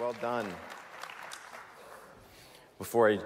Well done. Before I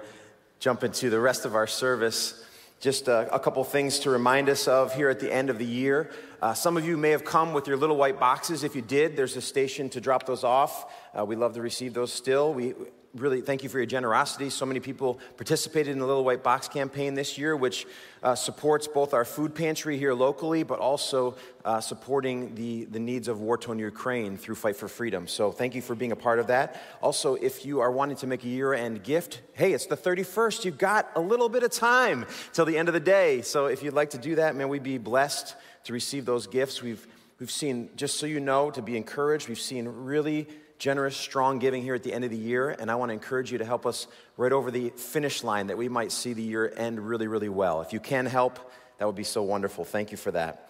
jump into the rest of our service, just a, a couple things to remind us of here at the end of the year. Uh, some of you may have come with your little white boxes. If you did, there's a station to drop those off. Uh, we love to receive those still. We, really thank you for your generosity. So many people participated in the Little White Box campaign this year, which uh, supports both our food pantry here locally, but also uh, supporting the, the needs of war torn Ukraine through Fight for Freedom. So thank you for being a part of that. Also, if you are wanting to make a year end gift, hey, it's the 31st. You've got a little bit of time till the end of the day. So if you'd like to do that, man, we'd be blessed to receive those gifts. We've, we've seen, just so you know, to be encouraged, we've seen really generous, strong giving here at the end of the year, and I want to encourage you to help us right over the finish line that we might see the year end really, really well. If you can help, that would be so wonderful. Thank you for that.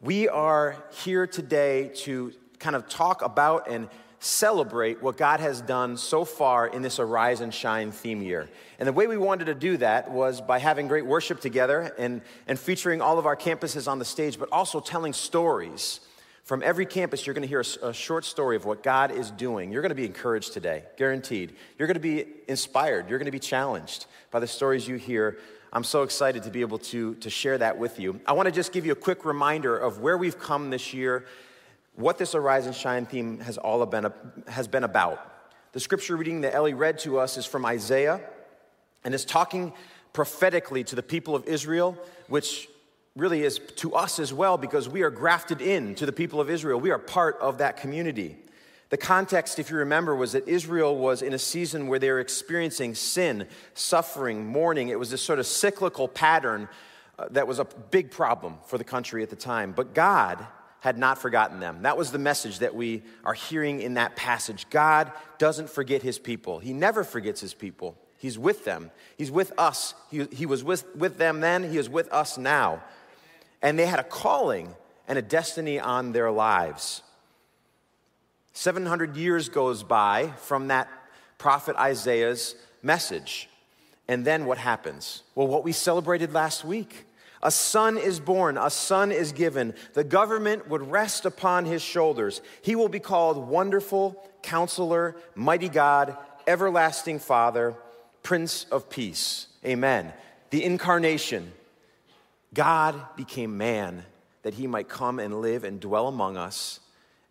We are here today to kind of talk about and celebrate what God has done so far in this Arise and Shine theme year. And the way we wanted to do that was by having great worship together and, and featuring all of our campuses on the stage, but also telling stories from every campus, you're going to hear a, a, short story of what God is doing. You're going to be encouraged today, guaranteed. You're going to be inspired. You're going to be challenged by the stories you hear. I'm so excited to be able to, to share that with you. I want to just give you a quick reminder of where we've come this year, what this Arise and Shine theme has all been, has been about. The scripture reading that Ellie read to us is from Isaiah, and is talking prophetically to the people of Israel, which really is to us as well because we are grafted in to the people of Israel. We are part of that community. The context, if you remember, was that Israel was in a season where they were experiencing sin, suffering, mourning. It was this sort of cyclical pattern uh, that was a big problem for the country at the time. But God had not forgotten them. That was the message that we are hearing in that passage. God doesn't forget his people, he never forgets his people. He's with them, he's with us. He, he was with, with them then, he is with us now and they had a calling and a destiny on their lives. 700 years goes by from that prophet Isaiah's message. And then what happens? Well, what we celebrated last week. A son is born, a son is given. The government would rest upon his shoulders. He will be called Wonderful, Counselor, Mighty God, Everlasting Father, Prince of Peace. Amen. The incarnation, God became man that he might come and live and dwell among us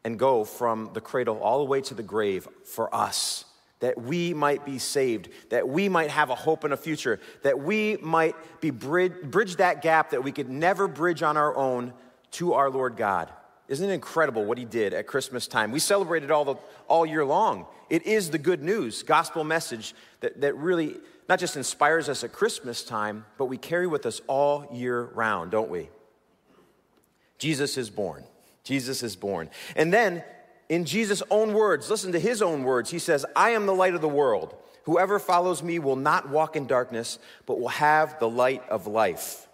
and go from the cradle all the way to the grave for us, that we might be saved, that we might have a hope and a future, that we might be bridge, bridge that gap that we could never bridge on our own to our Lord God. Isn't it incredible what he did at Christmas time? We celebrated all, the, all year long. It is the good news, gospel message that, that really not just inspires us at Christmas time, but we carry with us all year round, don't we? Jesus is born. Jesus is born. And then, in Jesus' own words, listen to his own words. He says, I am the light of the world. Whoever follows me will not walk in darkness, but will have the light of life.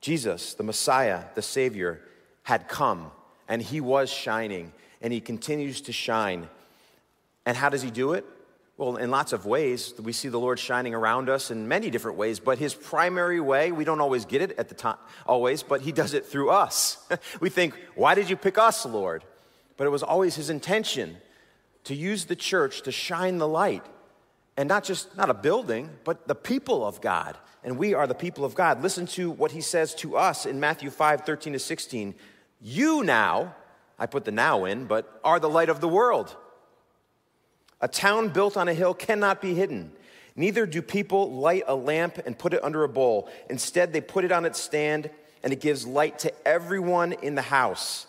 Jesus, the Messiah, the Savior, had come and he was shining and he continues to shine. And how does he do it? Well, in lots of ways, we see the Lord shining around us in many different ways, but his primary way, we don't always get it at the time, always, but he does it through us. we think, why did you pick us, Lord? But it was always his intention to use the church to shine the light. And not just, not a building, but the people of God. And we are the people of God. Listen to what he says to us in Matthew 5 13 to 16. You now, I put the now in, but are the light of the world. A town built on a hill cannot be hidden. Neither do people light a lamp and put it under a bowl. Instead, they put it on its stand, and it gives light to everyone in the house.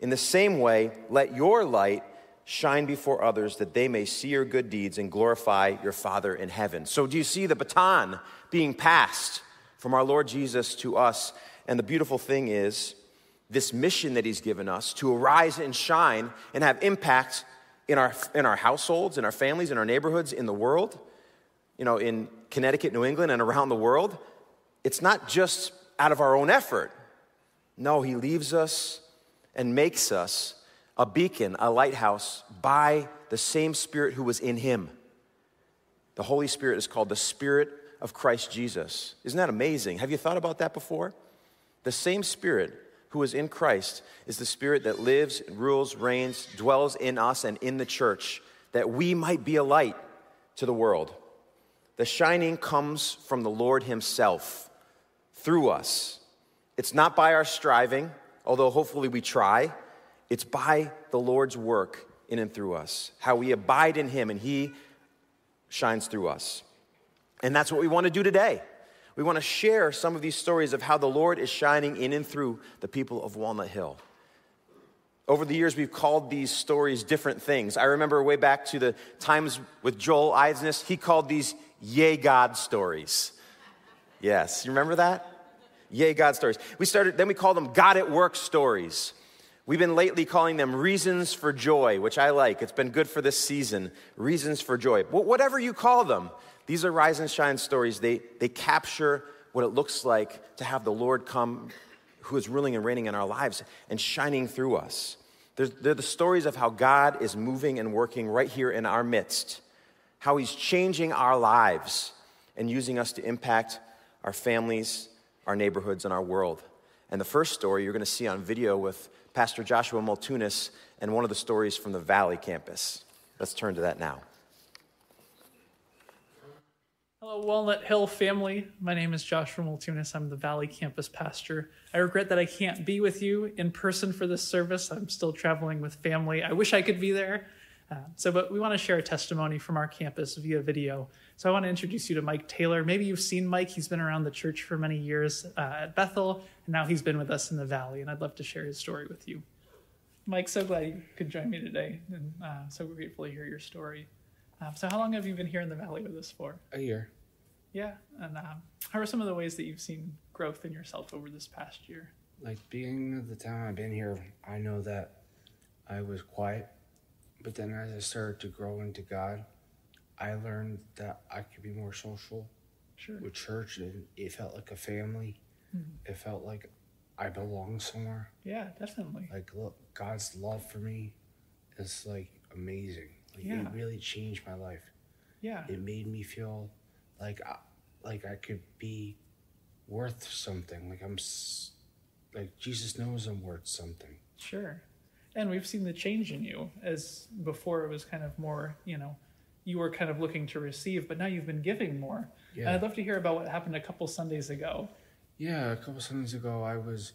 In the same way, let your light shine before others that they may see your good deeds and glorify your Father in heaven. So, do you see the baton being passed from our Lord Jesus to us? And the beautiful thing is, this mission that He's given us to arise and shine and have impact in our, in our households, in our families, in our neighborhoods, in the world, you know, in Connecticut, New England, and around the world, it's not just out of our own effort. No, He leaves us and makes us a beacon, a lighthouse by the same Spirit who was in Him. The Holy Spirit is called the Spirit of Christ Jesus. Isn't that amazing? Have you thought about that before? The same Spirit who is in Christ is the Spirit that lives, rules, reigns, dwells in us and in the church, that we might be a light to the world. The shining comes from the Lord Himself through us. It's not by our striving, although hopefully we try. It's by the Lord's work in and through us, how we abide in Him and He shines through us. And that's what we want to do today. We want to share some of these stories of how the Lord is shining in and through the people of Walnut Hill. Over the years, we've called these stories different things. I remember way back to the times with Joel Eidnes, he called these Yay God stories. Yes, you remember that? Yay God stories. We started, then we called them God at Work stories. We've been lately calling them reasons for joy, which I like. It's been good for this season. Reasons for joy. Whatever you call them, these are rise and shine stories. They, they capture what it looks like to have the Lord come, who is ruling and reigning in our lives and shining through us. They're, they're the stories of how God is moving and working right here in our midst, how He's changing our lives and using us to impact our families, our neighborhoods, and our world. And the first story you're going to see on video with Pastor Joshua Maltunis and one of the stories from the Valley campus. Let's turn to that now. Hello, Walnut Hill family. My name is Joshua Maltunis. I'm the Valley campus pastor. I regret that I can't be with you in person for this service. I'm still traveling with family. I wish I could be there. Uh, so, but we want to share a testimony from our campus via video. So, I want to introduce you to Mike Taylor. Maybe you've seen Mike. He's been around the church for many years uh, at Bethel, and now he's been with us in the Valley. And I'd love to share his story with you. Mike, so glad you could join me today, and uh, so grateful to hear your story. Um, so, how long have you been here in the Valley with us for? A year. Yeah, and um, how are some of the ways that you've seen growth in yourself over this past year? Like beginning of the time I've been here, I know that I was quiet but then as I started to grow into God, I learned that I could be more social sure. with church, and it felt like a family. Mm-hmm. It felt like I belong somewhere. Yeah, definitely. Like, look, God's love for me is like amazing. Like, yeah. it really changed my life. Yeah. It made me feel like I, like I could be worth something. Like I'm, like Jesus knows I'm worth something. Sure and we've seen the change in you as before it was kind of more you know you were kind of looking to receive but now you've been giving more yeah. and i'd love to hear about what happened a couple sundays ago yeah a couple sundays ago i was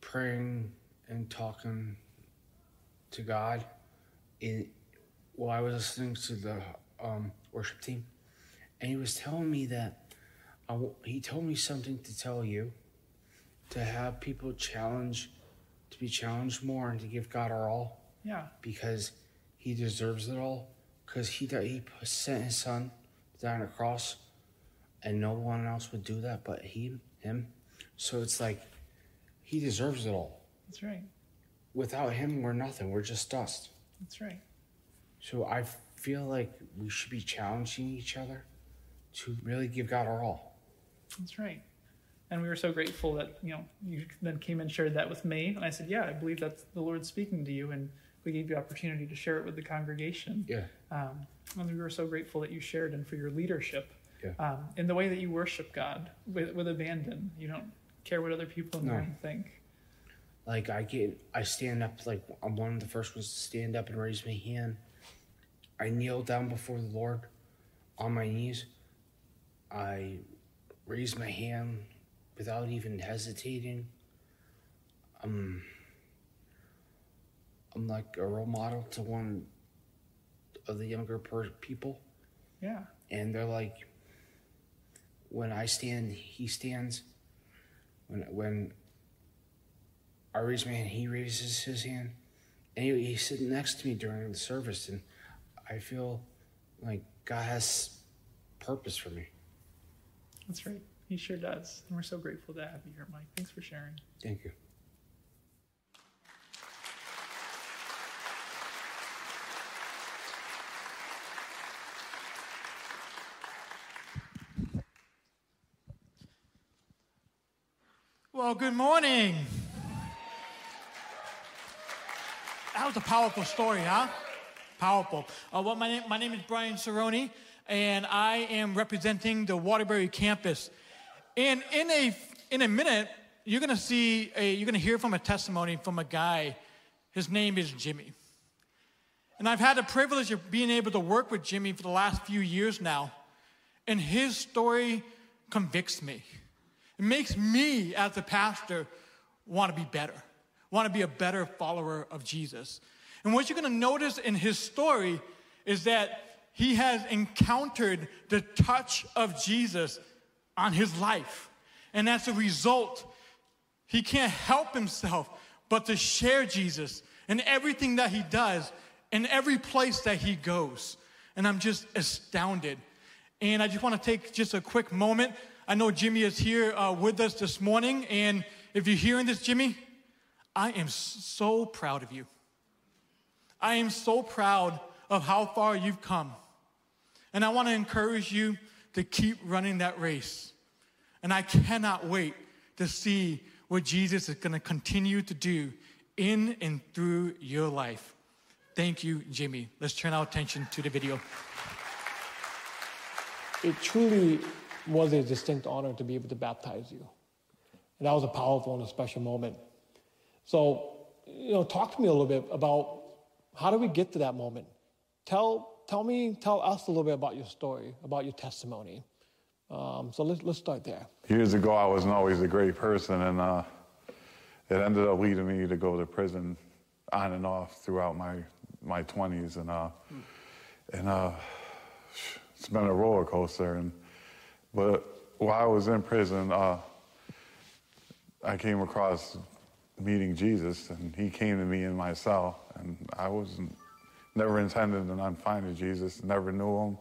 praying and talking to god in while i was listening to the um, worship team and he was telling me that he told me something to tell you to have people challenge to be challenged more and to give God our all. Yeah. Because He deserves it all. Because He He sent His Son to die on a cross, and no one else would do that but He, Him. So it's like He deserves it all. That's right. Without Him, we're nothing. We're just dust. That's right. So I feel like we should be challenging each other to really give God our all. That's right. And we were so grateful that you know you then came and shared that with me. And i said yeah i believe that's the lord speaking to you. And we gave you opportunity to share it with the congregation. Yeah. Um, and we were so grateful that you shared and for your leadership yeah. um, in the way that you worship god with, with abandon. You don't care what other people in no. the room think. Like i get i stand up like i'm one of the first ones to stand up and raise my hand. I kneel down before the lord on my knees i raise my hand without even hesitating. I'm, I'm like a role model to one of the younger per- people. Yeah. And they're like, when I stand, he stands. When when I raise my hand, he raises his hand. And he, he's sitting next to me during the service, and I feel like God has purpose for me. That's right. He sure does. And we're so grateful to have you here, Mike. Thanks for sharing. Thank you. Well, good morning. That was a powerful story, huh? Powerful. Uh, well, my name, my name is Brian Cerrone, and I am representing the Waterbury campus. And in a, in a minute, you're to see a, you're to hear from a testimony from a guy. His name is Jimmy. And I've had the privilege of being able to work with Jimmy for the last few years now. And his story convicts me. It makes me, as a pastor, want to be better, want to be a better follower of Jesus. And what you're going to notice in his story is that he has encountered the touch of Jesus on his life. And as a result, he can't help himself but to share Jesus in everything that he does, in every place that he goes. And I'm just astounded. And I just want to take just a quick moment. I know Jimmy is here uh, with us this morning. And if you're hearing this, Jimmy, I am so proud of you. I am so proud of how far you've come. And I want to encourage you to keep running that race. And I cannot wait to see what Jesus is going to continue to do in and through your life. Thank you, Jimmy. Let's turn our attention to the video. It truly was a distinct honor to be able to baptize you. And that was a powerful and a special moment. So, you know, talk to me a little bit about how do we get to that moment? Tell, tell me, tell us a little bit about your story, about your testimony. Um, so let's, let's start there. Years ago, I wasn't always a great person, and uh, it ended up leading me to go to prison on and off throughout my, my 20s. And, uh, and uh, it's been a roller coaster. And, but while I was in prison, uh, I came across meeting Jesus, and he came to me in my cell, and I wasn't never intended on finding Jesus, never knew him.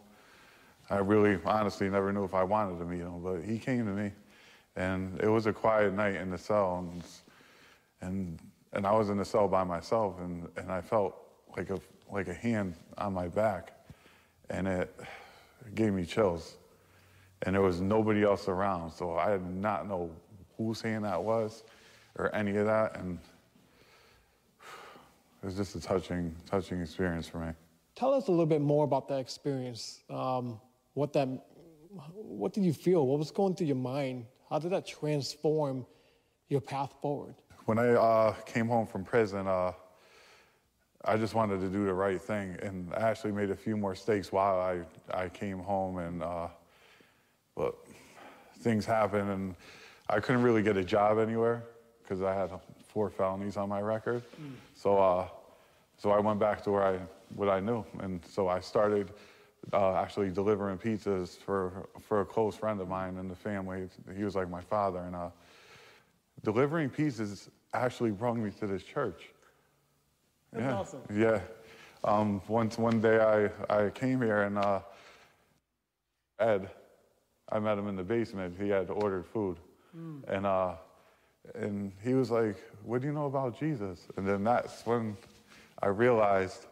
I really, honestly, never knew if I wanted to meet him, but he came to me, and it was a quiet night in the cell, and and and I was in the cell by myself, and and I felt like a like a hand on my back, and it, it gave me chills, and there was nobody else around, so I did not know whose hand that was, or any of that, and it was just a touching touching experience for me. Tell us a little bit more about that experience. Um, what that, what did you feel? What was going through your mind? How did that transform your path forward? When I uh, came home from prison, uh, I just wanted to do the right thing, and I actually made a few more mistakes while I, I came home, and uh, but things happened, and I couldn't really get a job anywhere because I had four felonies on my record. Mm. So, uh, so I went back to where I what I knew, and so I started uh, actually delivering pizzas for for a close friend of mine in the family. He was like my father, and uh, delivering pizzas actually brought me to this church. That's yeah. awesome. Yeah. Um, once one day I, I came here and uh, Ed, I met him in the basement. He had ordered food, mm. and uh, and he was like, "What do you know about Jesus?" And then that's when I realized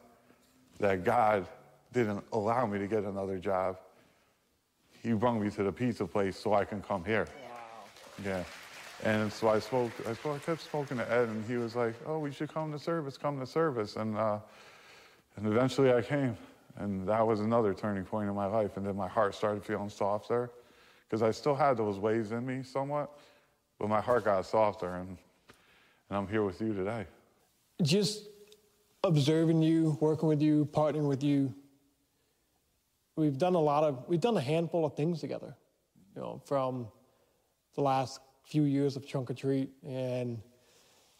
that God didn't allow me to get another job. He brought me to the pizza place so I can come here. Wow. Yeah. And so I spoke, I, spoke, I kept speaking to Ed, and he was like, oh, we should come to service, come to service. And, uh, and eventually I came. And that was another turning point in my life. And then my heart started feeling softer because I still had those waves in me somewhat, but my heart got softer. And, and I'm here with you today. Just observing you, working with you, partnering with you, we've done a lot of, we've done a handful of things together, you know, from the last few years of Trunk or Treat and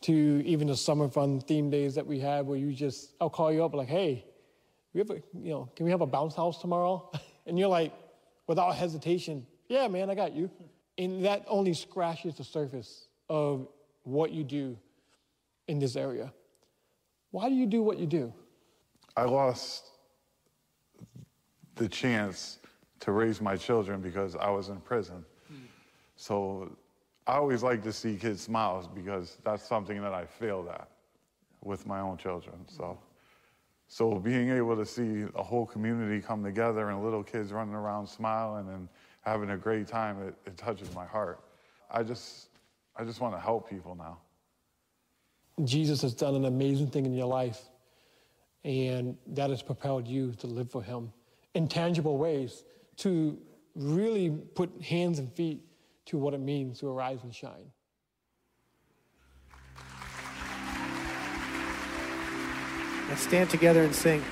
to even the summer fun theme days that we had where you just, I'll call you up like, hey, we have a, you know, can we have a bounce house tomorrow? and you're like, without hesitation, yeah, man, I got you. And that only scratches the surface of what you do in this area. Why do you do what you do? I lost the chance to raise my children because I was in prison. So I always like to see kids' smiles because that's something that I failed at with my own children. So, so being able to see a whole community come together and little kids running around smiling and having a great time, it, it touches my heart. I just, I just want to help people now. Jesus has done an amazing thing in your life, and that has propelled you to live for Him in tangible ways, to really put hands and feet to what it means to arise and shine. Let's stand together and sing.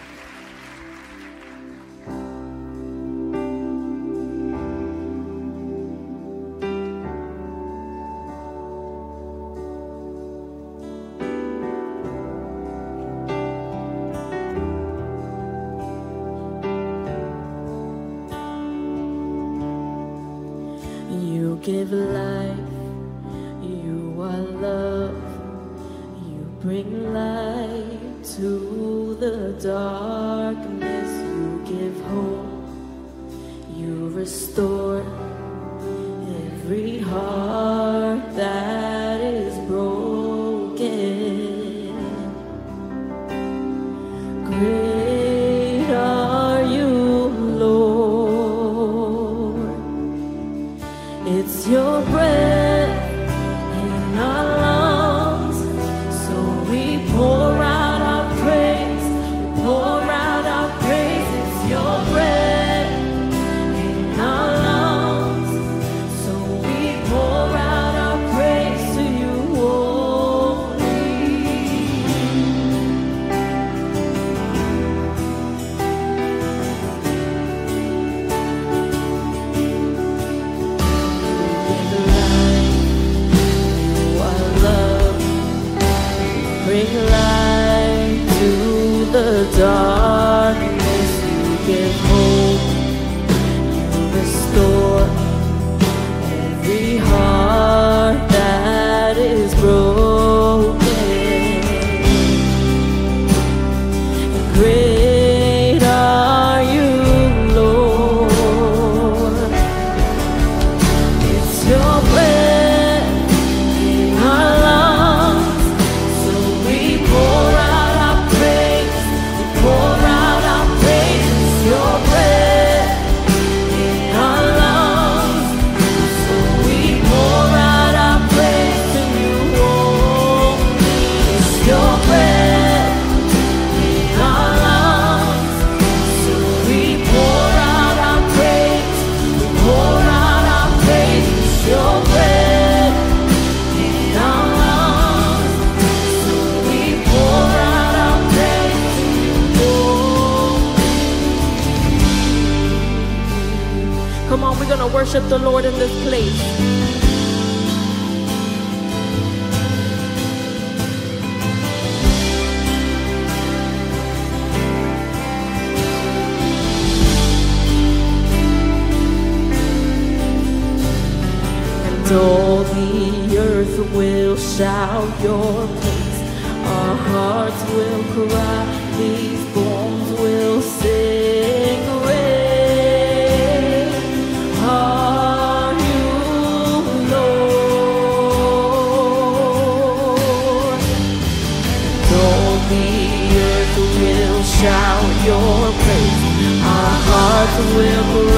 Your praise. Our hearts will cry,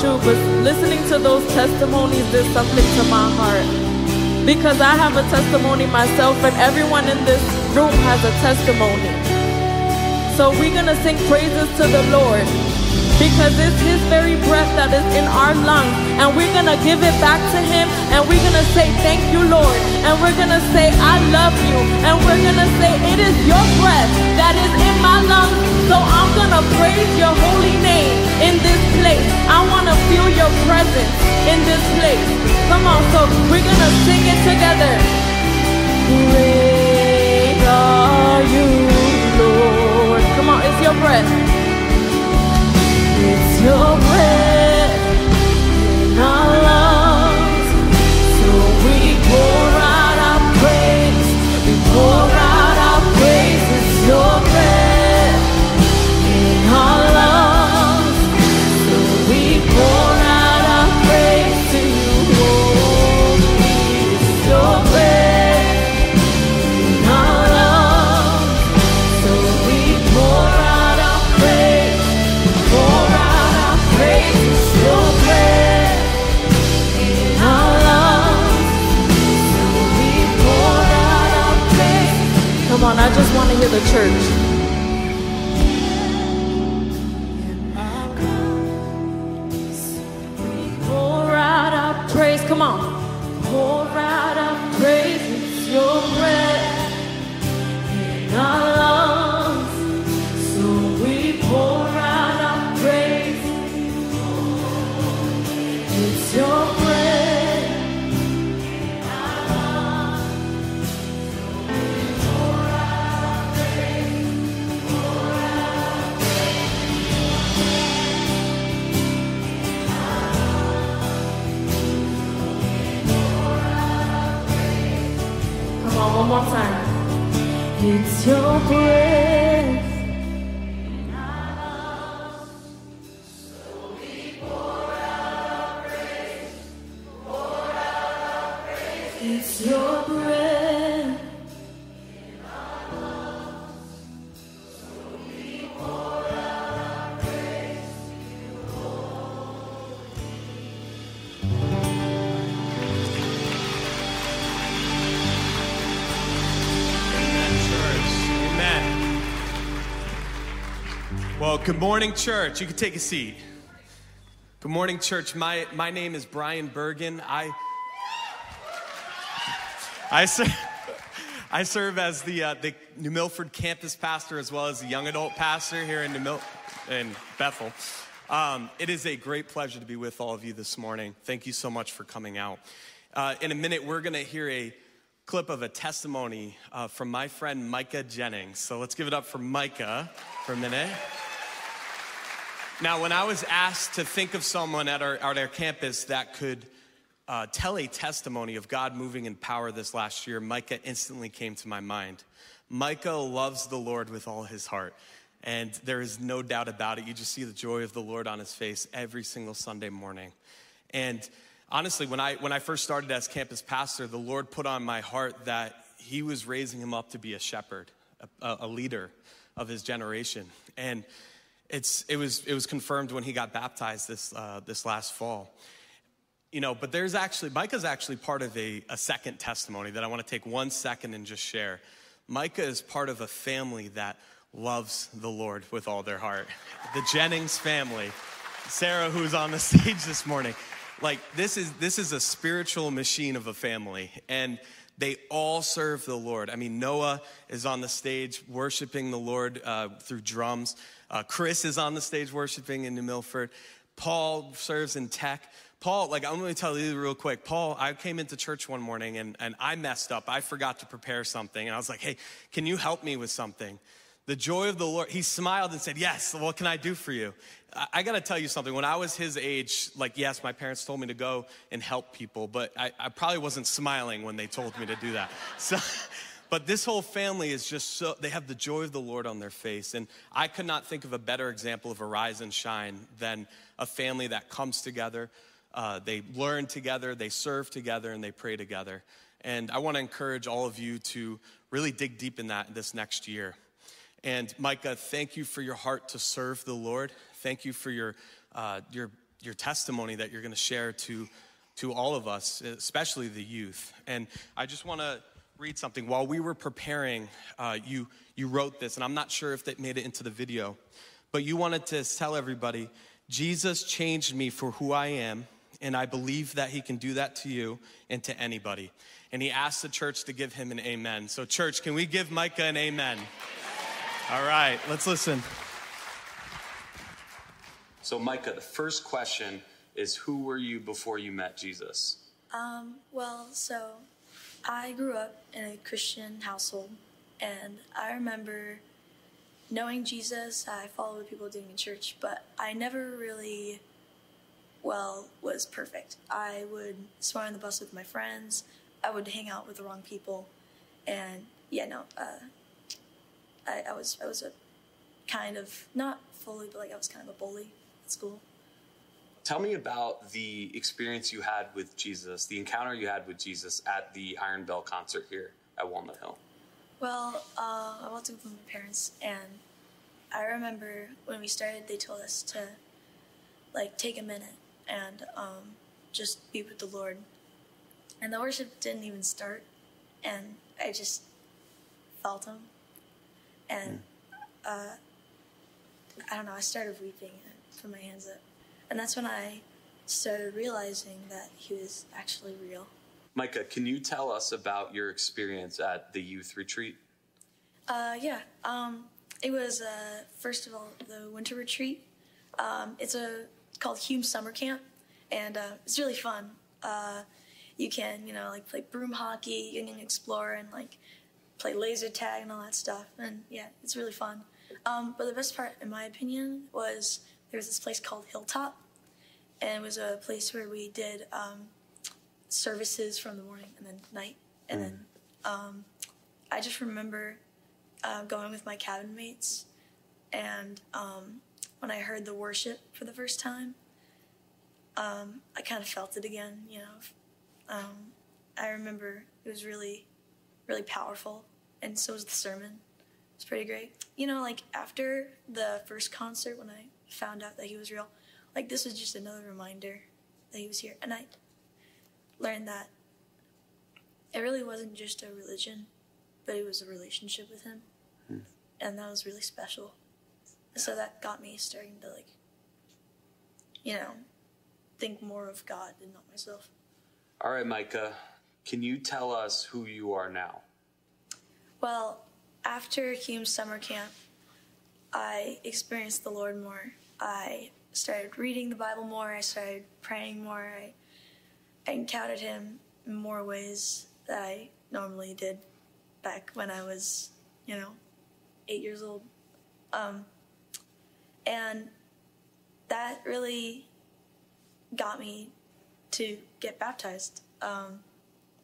but listening to those testimonies did something to my heart. Because I have a testimony myself, and everyone in this room has a testimony. So we're gonna sing praises to the Lord because it's His very breath that is in our lungs, and we're gonna give it back to Him, and we're gonna say, Thank you, Lord, and we're gonna say, I love you, and we're gonna say, It is your breath that is in my lungs, so I'm gonna praise your holy name in this feel your presence in this place. Come on, so we're gonna sing it together. Great are you, Lord. Come on, it's your breath. It's your breath on, I just want to hear the church. It's your good morning, church. You can take a seat. Good morning, church. My, my name is Brian Bergen. I, I, serve, I serve as the, uh, the New Milford campus pastor as well as the young adult pastor here in, New Mil- in Bethel. Um, it is a great pleasure to be with all of you this morning. Thank you so much for coming out. Uh, in a minute, we're going to hear a clip of a testimony uh, from my friend Micah Jennings. So let's give it up for Micah for a minute. Now, when I was asked to think of someone at our, at our campus that could uh, tell a testimony of God moving in power this last year, Micah instantly came to my mind. Micah loves the Lord with all his heart. And there is no doubt about it. You just see the joy of the Lord on his face every single Sunday morning. And honestly, when I, when I first started as campus pastor, the Lord put on my heart that he was raising him up to be a shepherd, a, a leader of his generation. And it's, it, was, it was confirmed when he got baptized this, uh, this last fall. You know, but there's actually, Micah's actually part of a, a second testimony that I want to take one second and just share. Micah is part of a family that loves the Lord with all their heart. The Jennings family. Sarah, who's on the stage this morning. Like, this is, this is a spiritual machine of a family. And they all serve the Lord. I mean, Noah is on the stage worshiping the Lord uh, through drums. Uh, Chris is on the stage worshiping in New Milford. Paul serves in tech. Paul, like, I'm gonna tell you real quick. Paul, I came into church one morning and, and I messed up. I forgot to prepare something. And I was like, hey, can you help me with something? The joy of the Lord, he smiled and said, Yes, what can I do for you? I, I gotta tell you something. When I was his age, like, yes, my parents told me to go and help people, but I, I probably wasn't smiling when they told me to do that. So, but this whole family is just so, they have the joy of the Lord on their face. And I could not think of a better example of arise and shine than a family that comes together. Uh, they learn together, they serve together, and they pray together. And I want to encourage all of you to really dig deep in that this next year. And Micah, thank you for your heart to serve the Lord. Thank you for your, uh, your your testimony that you're going to share to, to all of us, especially the youth. And I just want to read something. While we were preparing, uh, you, you wrote this, and I'm not sure if that made it into the video, but you wanted to tell everybody Jesus changed me for who I am, and I believe that he can do that to you and to anybody. And he asked the church to give him an amen. So, church, can we give Micah an amen? All right, let's listen. So, Micah, the first question is Who were you before you met Jesus? Um, well, so I grew up in a Christian household, and I remember knowing Jesus. I followed what people were doing in church, but I never really, well, was perfect. I would swim on the bus with my friends. I would hang out with the wrong people, and yeah, no, uh, I, I was I was a kind of not fully, but like I was kind of a bully at school. Tell me about the experience you had with Jesus, the encounter you had with Jesus at the Iron Bell concert here at Walnut Hill. Well, uh, I walked in with my parents, and I remember when we started, they told us to like take a minute and um, just be with the Lord. And the worship didn't even start, and I just felt Him, and uh, I don't know. I started weeping and put my hands up, and that's when I started realizing that He was actually real. Micah, can you tell us about your experience at the youth retreat? Uh, yeah. Um, it was uh, first of all the winter retreat. Um, it's a called Hume Summer Camp, and uh, it's really fun. Uh, you can you know like play broom hockey, you can explore and like play laser tag and all that stuff, and yeah, it's really fun. Um, but the best part, in my opinion, was there was this place called Hilltop, and it was a place where we did um, services from the morning and then night, and then um, I just remember uh, going with my cabin mates, and um, when I heard the worship for the first time, um, I kind of felt it again. You know, um, I remember it was really, really powerful, and so was the sermon. It's pretty great. You know, like after the first concert, when I found out that he was real, like this was just another reminder that he was here, and I learned that it really wasn't just a religion, but it was a relationship with him. Hmm. And that was really special. So that got me starting to like, you know, think more of God and not myself. All right, Micah, can you tell us who you are now? Well, after Hume's summer camp, I experienced the Lord more. I started reading the Bible more. I started praying more. I, I encountered Him in more ways that I normally did back when I was, you know, eight years old. Um, and that really got me to get baptized. Um,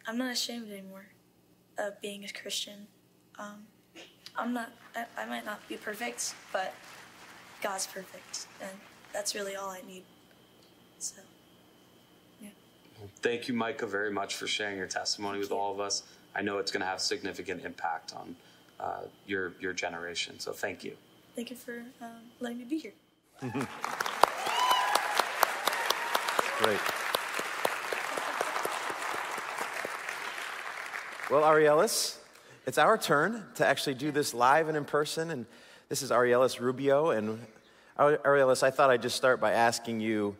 I'm not ashamed anymore of being a Christian. Um, I'm not. I, I might not be perfect, but God's perfect, and that's really all I need. So, yeah. Thank you, Micah, very much for sharing your testimony with all of us. I know it's going to have significant impact on uh, your your generation. So thank you. Thank you for um, letting me be here. Great. Well, Arielis, it's our turn to actually do this live and in person. And this is Arielis Rubio. And Ar- Arielis, I thought I'd just start by asking you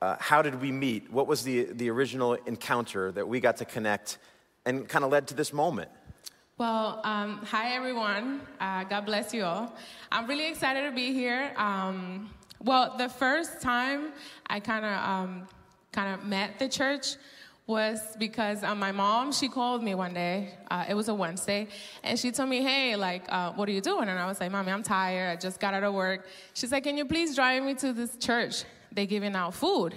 uh, how did we meet? What was the, the original encounter that we got to connect and kind of led to this moment? Well, um, hi everyone. Uh, God bless you all. I'm really excited to be here. Um, well, the first time I kind of um, kind of met the church was because uh, my mom she called me one day. Uh, it was a Wednesday, and she told me, "Hey, like, uh, what are you doing?" And I was like, "Mommy, I'm tired. I just got out of work." She's like, "Can you please drive me to this church? they're giving out food."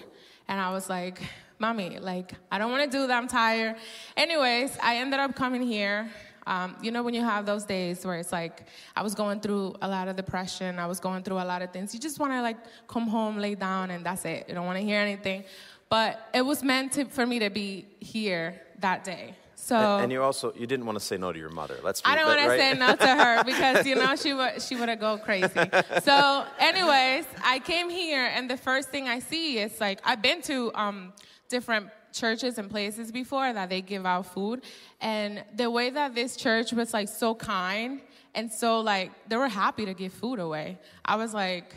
And I was like, "Mommy, like, I don't want to do that. I'm tired." Anyways, I ended up coming here. Um, you know, when you have those days where it's like, I was going through a lot of depression, I was going through a lot of things. You just want to like come home, lay down, and that's it. You don't want to hear anything. But it was meant to, for me to be here that day. So And, and you also you didn't want to say no to your mother. Let's. Be, I don't want to right? say no to her because you know she would she would have go crazy. So, anyways, I came here and the first thing I see is like I've been to um, different churches and places before that they give out food, and the way that this church was like so kind and so like they were happy to give food away. I was like.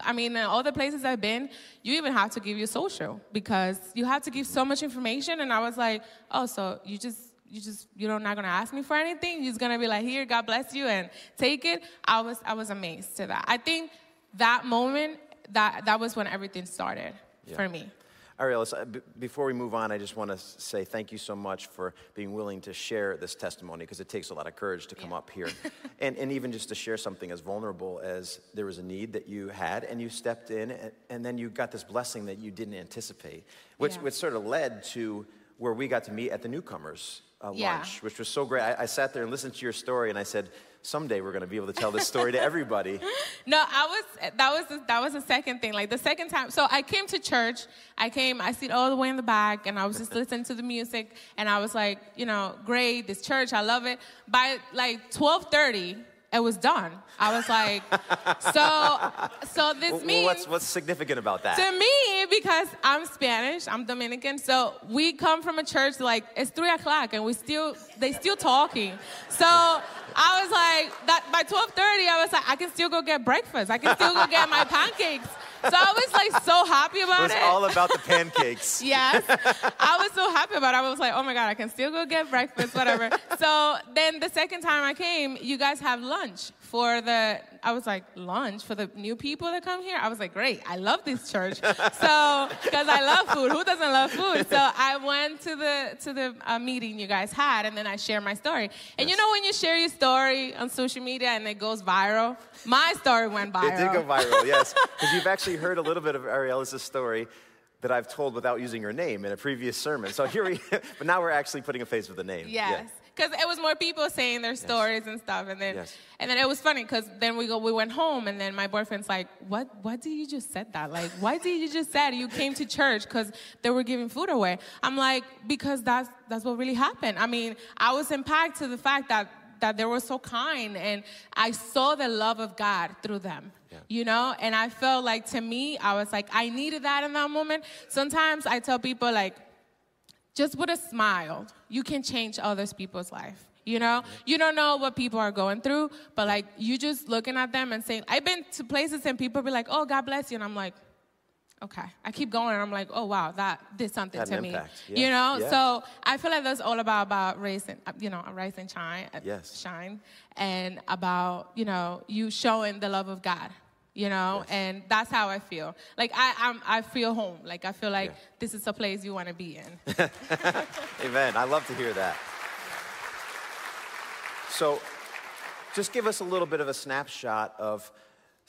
I mean, in all the places I've been, you even have to give your social because you have to give so much information. And I was like, oh, so you just you just you're not gonna ask me for anything? You're just gonna be like here god bless you and take it? I was i was amazed to that. I think that moment that that was when everything started for me Arielis, uh, before we move on, I just want to say thank you so much for being willing to share this testimony because it takes a lot of courage to come up here. and, and even just to share something as vulnerable as there was a need that you had and you stepped in and, and then you got this blessing that you didn't anticipate, which, Yeah. which sort of led to where we got to meet at the newcomers uh, Yeah. lunch, which was so great. I, I sat there and listened to your story and I said, someday we're going to be able to tell this story to everybody. no i was that was the, that was the second thing. Like the second time so i came to church. I came i sit all the way in the back and i was just listening to the music and i was like you know great this church i love it. By like 12.30 it was done i was like so so this Well, means what's, what's significant about that? To me, because I'm Spanish, I'm Dominican, so we come from a church like it's three o'clock and we still they still talking. So I was like that by twelve thirty, I was like, I can still go get breakfast. I can still go get my pancakes. So I was like so happy it about was it. all about the pancakes. Yes. I was so happy about it. I was like, oh my God, I can still go get breakfast, whatever. so then the second time I came, you guys have lunch for the, I was like, lunch for the new people that come here? I was like, great, I love this church. so, because I love food. Who doesn't love food? So I went to the, to the uh, meeting you guys had and then I shared my story. And you know when you share your story on social media and it goes viral? My story went viral. It did go viral, yes. Because you've actually heard a little bit of Arielis' story that I've told without using her name in a previous sermon. So here we, but now we're actually putting a face with a name. Yes. Because it was more people saying their stories and stuff, and then Yes. and then it was funny because then we go we went home, and then my boyfriend's like, "What? What did you just said that? Like, why did you just said you came to church because they were giving food away?" I'm like, "Because that's that's what really happened. I mean, I was impacted to the fact that that they were so kind, and I saw the love of God through them." You know, and I felt like to me, I was like, I needed that in that moment. Sometimes I tell people, like, just with a smile, you can change others people's life. You know, you don't know what people are going through, but like you just looking at them and saying, I've been to places and people be like, oh, God bless you. And I'm like, okay. I keep going and I'm like, oh, wow, that did something Had to me. impact. You know, Yeah. so I feel like that's all about, about raising, you know, rise and shine, uh, Yes. shine, and about, you know, you showing the love of God. You know, and that's how I feel. Like I, I'm, I feel home. Like I feel like this is a place you want to be in. Amen. I love to hear that. So, just give us a little bit of a snapshot of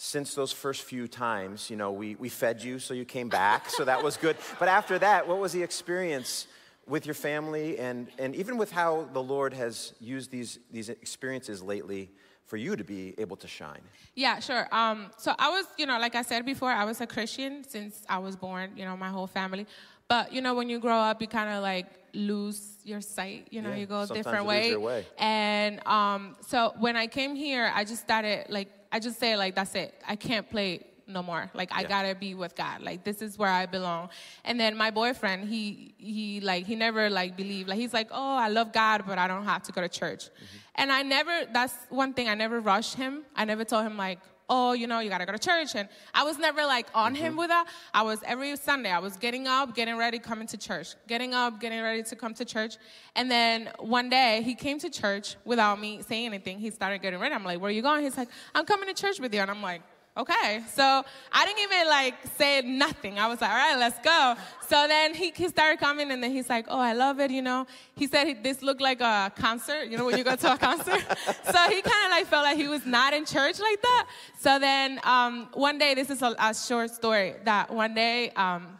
since those first few times, you know, we, we fed you, so you came back, so that was good. But after that, what was the experience with your family and, and even with how the Lord has used these, these experiences lately for you to be able to shine? Yeah, sure. Um, so I was, you know, like I said before, I was a Christian since I was born, you know, my whole family. But, you know, when you grow up, you kind of like lose your sight, you know, Yeah, you go a different way. way. And um, so when I came here, I just started, like, I just say, like, that's it. I can't play no more. Like, I Yeah. gotta be with God. Like, this is where I belong. And then my boyfriend, he, he, like, he never, like, believed. Like, he's like, oh, I love God, but I don't have to go to church. Mm-hmm. And I never, that's one thing, I never rushed him. I never told him, like, oh, you know, you gotta go to church. And I was never like on him mm-hmm. with that. I was every Sunday, I was getting up, getting ready, coming to church, getting up, getting ready to come to church. And then one day he came to church without me saying anything. He started getting ready. I'm like, where are you going? He's like, I'm coming to church with you. And I'm like, okay. So I didn't even like say nothing. I was like, all right, let's go. So then he, he started coming and then he's like, oh, I love it, you know. He said he, this looked like a concert, you know, when you go to a concert. so he kind of like felt like he was not in church like that. So then um, one day, this is a, a short story, that one day, um,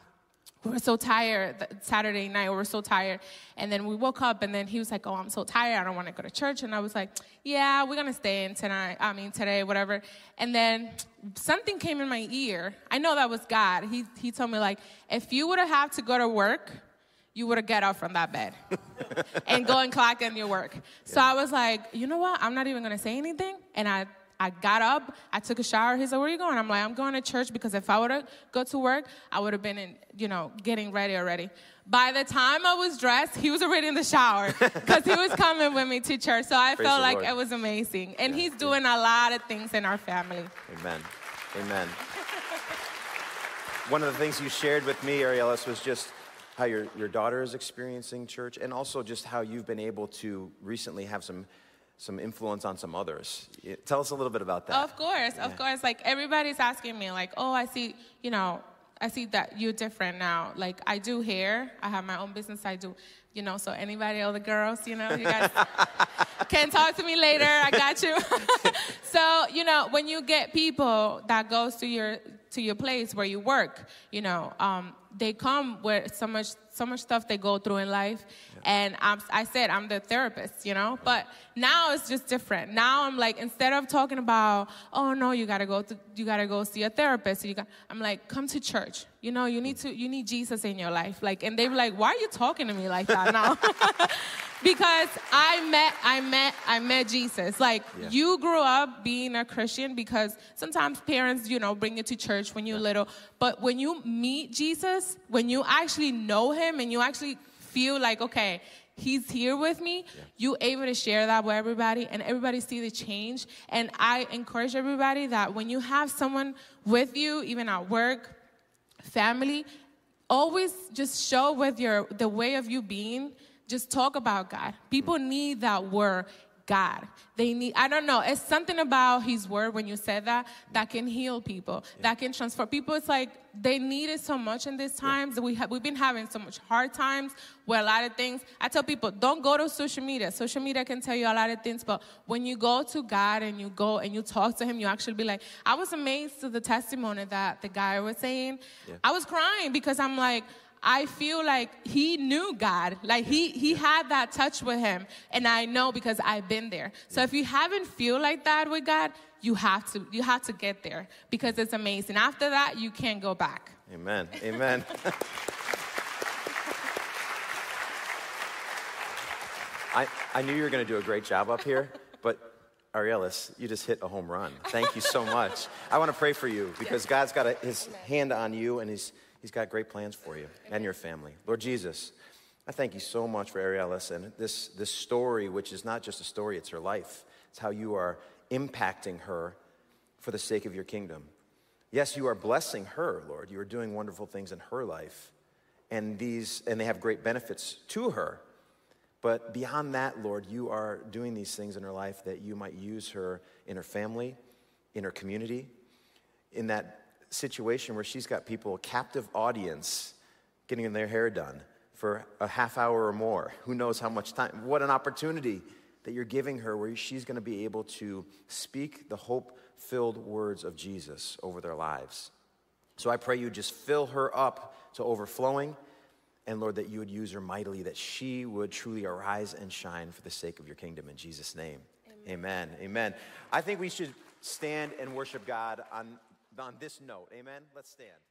we were so tired Saturday night. We were so tired. And then we woke up and then he was like, Oh, I'm so tired. I don't want to go to church. And I was like, Yeah, we're going to stay in tonight. I mean, today, whatever. And then something came in my ear. I know that was God. He, he told me, like, if you would have had to go to work, you would have get up from that bed and go and clock in your work. So I was like, you know what? I'm not even gonna say anything. And I I got up, I took a shower. He said, Where are you going? I'm like, I'm going to church because if I would have go to work, I would have been in, you know, getting ready already. By the time I was dressed, he was already in the shower because he was coming with me to church. So I Praise felt like Lord. it was amazing. And he's doing a lot of things in our family. Amen. Amen. One of the things you shared with me, Arielis, was just how your, your daughter is experiencing church and also just how you've been able to recently have some, some influence on some others. Tell us a little bit about that. Of course, of course. Like everybody's asking me, like, oh, I see, you know, I see that you're different now. Like I do hair. I have my own business. I do, you know. So anybody, all the girls, you know, you guys can talk to me later. I got you. so you know, when you get people that goes to your to your place where you work, you know, um, they come with so much so much stuff they go through in life, and I'm, I said I'm the therapist, you know. But now it's just different. Now I'm like instead of talking about oh no you gotta go to you gotta go see a therapist, you got, I'm like come to church. You know you need to you need Jesus in your life. Like and they were like why are you talking to me like that now? because I met I met I met Jesus. Like Yeah. you grew up being a Christian because sometimes parents, you know, bring you to church when you're little. But when you meet Jesus, when you actually know him and you actually feel like, okay, he's here with me, you able to share that with everybody and everybody see the change. And I encourage everybody that when you have someone with you, even at work, family, always just show with your the way of you being just talk about god. People need that word god. They need i don't know it's something about his word when you said that that can heal people that can transform people it's like they need it so much in these times we have we've been having so much hard times with a lot of things. I tell people don't go to social media social media can tell you a lot of things but when you go to god and you go and you talk to him you actually be like i was amazed to the testimony that the guy was saying. Yeah. I was crying because I'm like, I feel like he knew God. Like he he had that touch with him. And I know because I've been there. So if you haven't feel like that with God, you have to you have to get there because it's amazing. After that, you can't go back. Amen. Amen. I, I knew you were going to do a great job up here, but Arielis, you just hit a home run. Thank you so much. I want to pray for you because God's got a, his hand on you and he's, he's got great plans for you and your family. Lord Jesus, I thank you so much for Arielis and this, this story, which is not just a story, it's her life. It's how you are impacting her for the sake of your kingdom. Yes, you are blessing her, Lord. You are doing wonderful things in her life. And these and they have great benefits to her. But beyond that, Lord, you are doing these things in her life that you might use her in her family, in her community, in that situation where she's got people, a captive audience, getting their hair done for a half hour or more. Who knows how much time? What an opportunity that you're giving her where she's going to be able to speak the hope filled words of Jesus over their lives. So I pray you just fill her up to overflowing. And Lord, that you would use her mightily, that she would truly arise and shine for the sake of your kingdom in Jesus' name. Amen. Amen. I think we should stand and worship God on, on this note. Amen. Let's stand.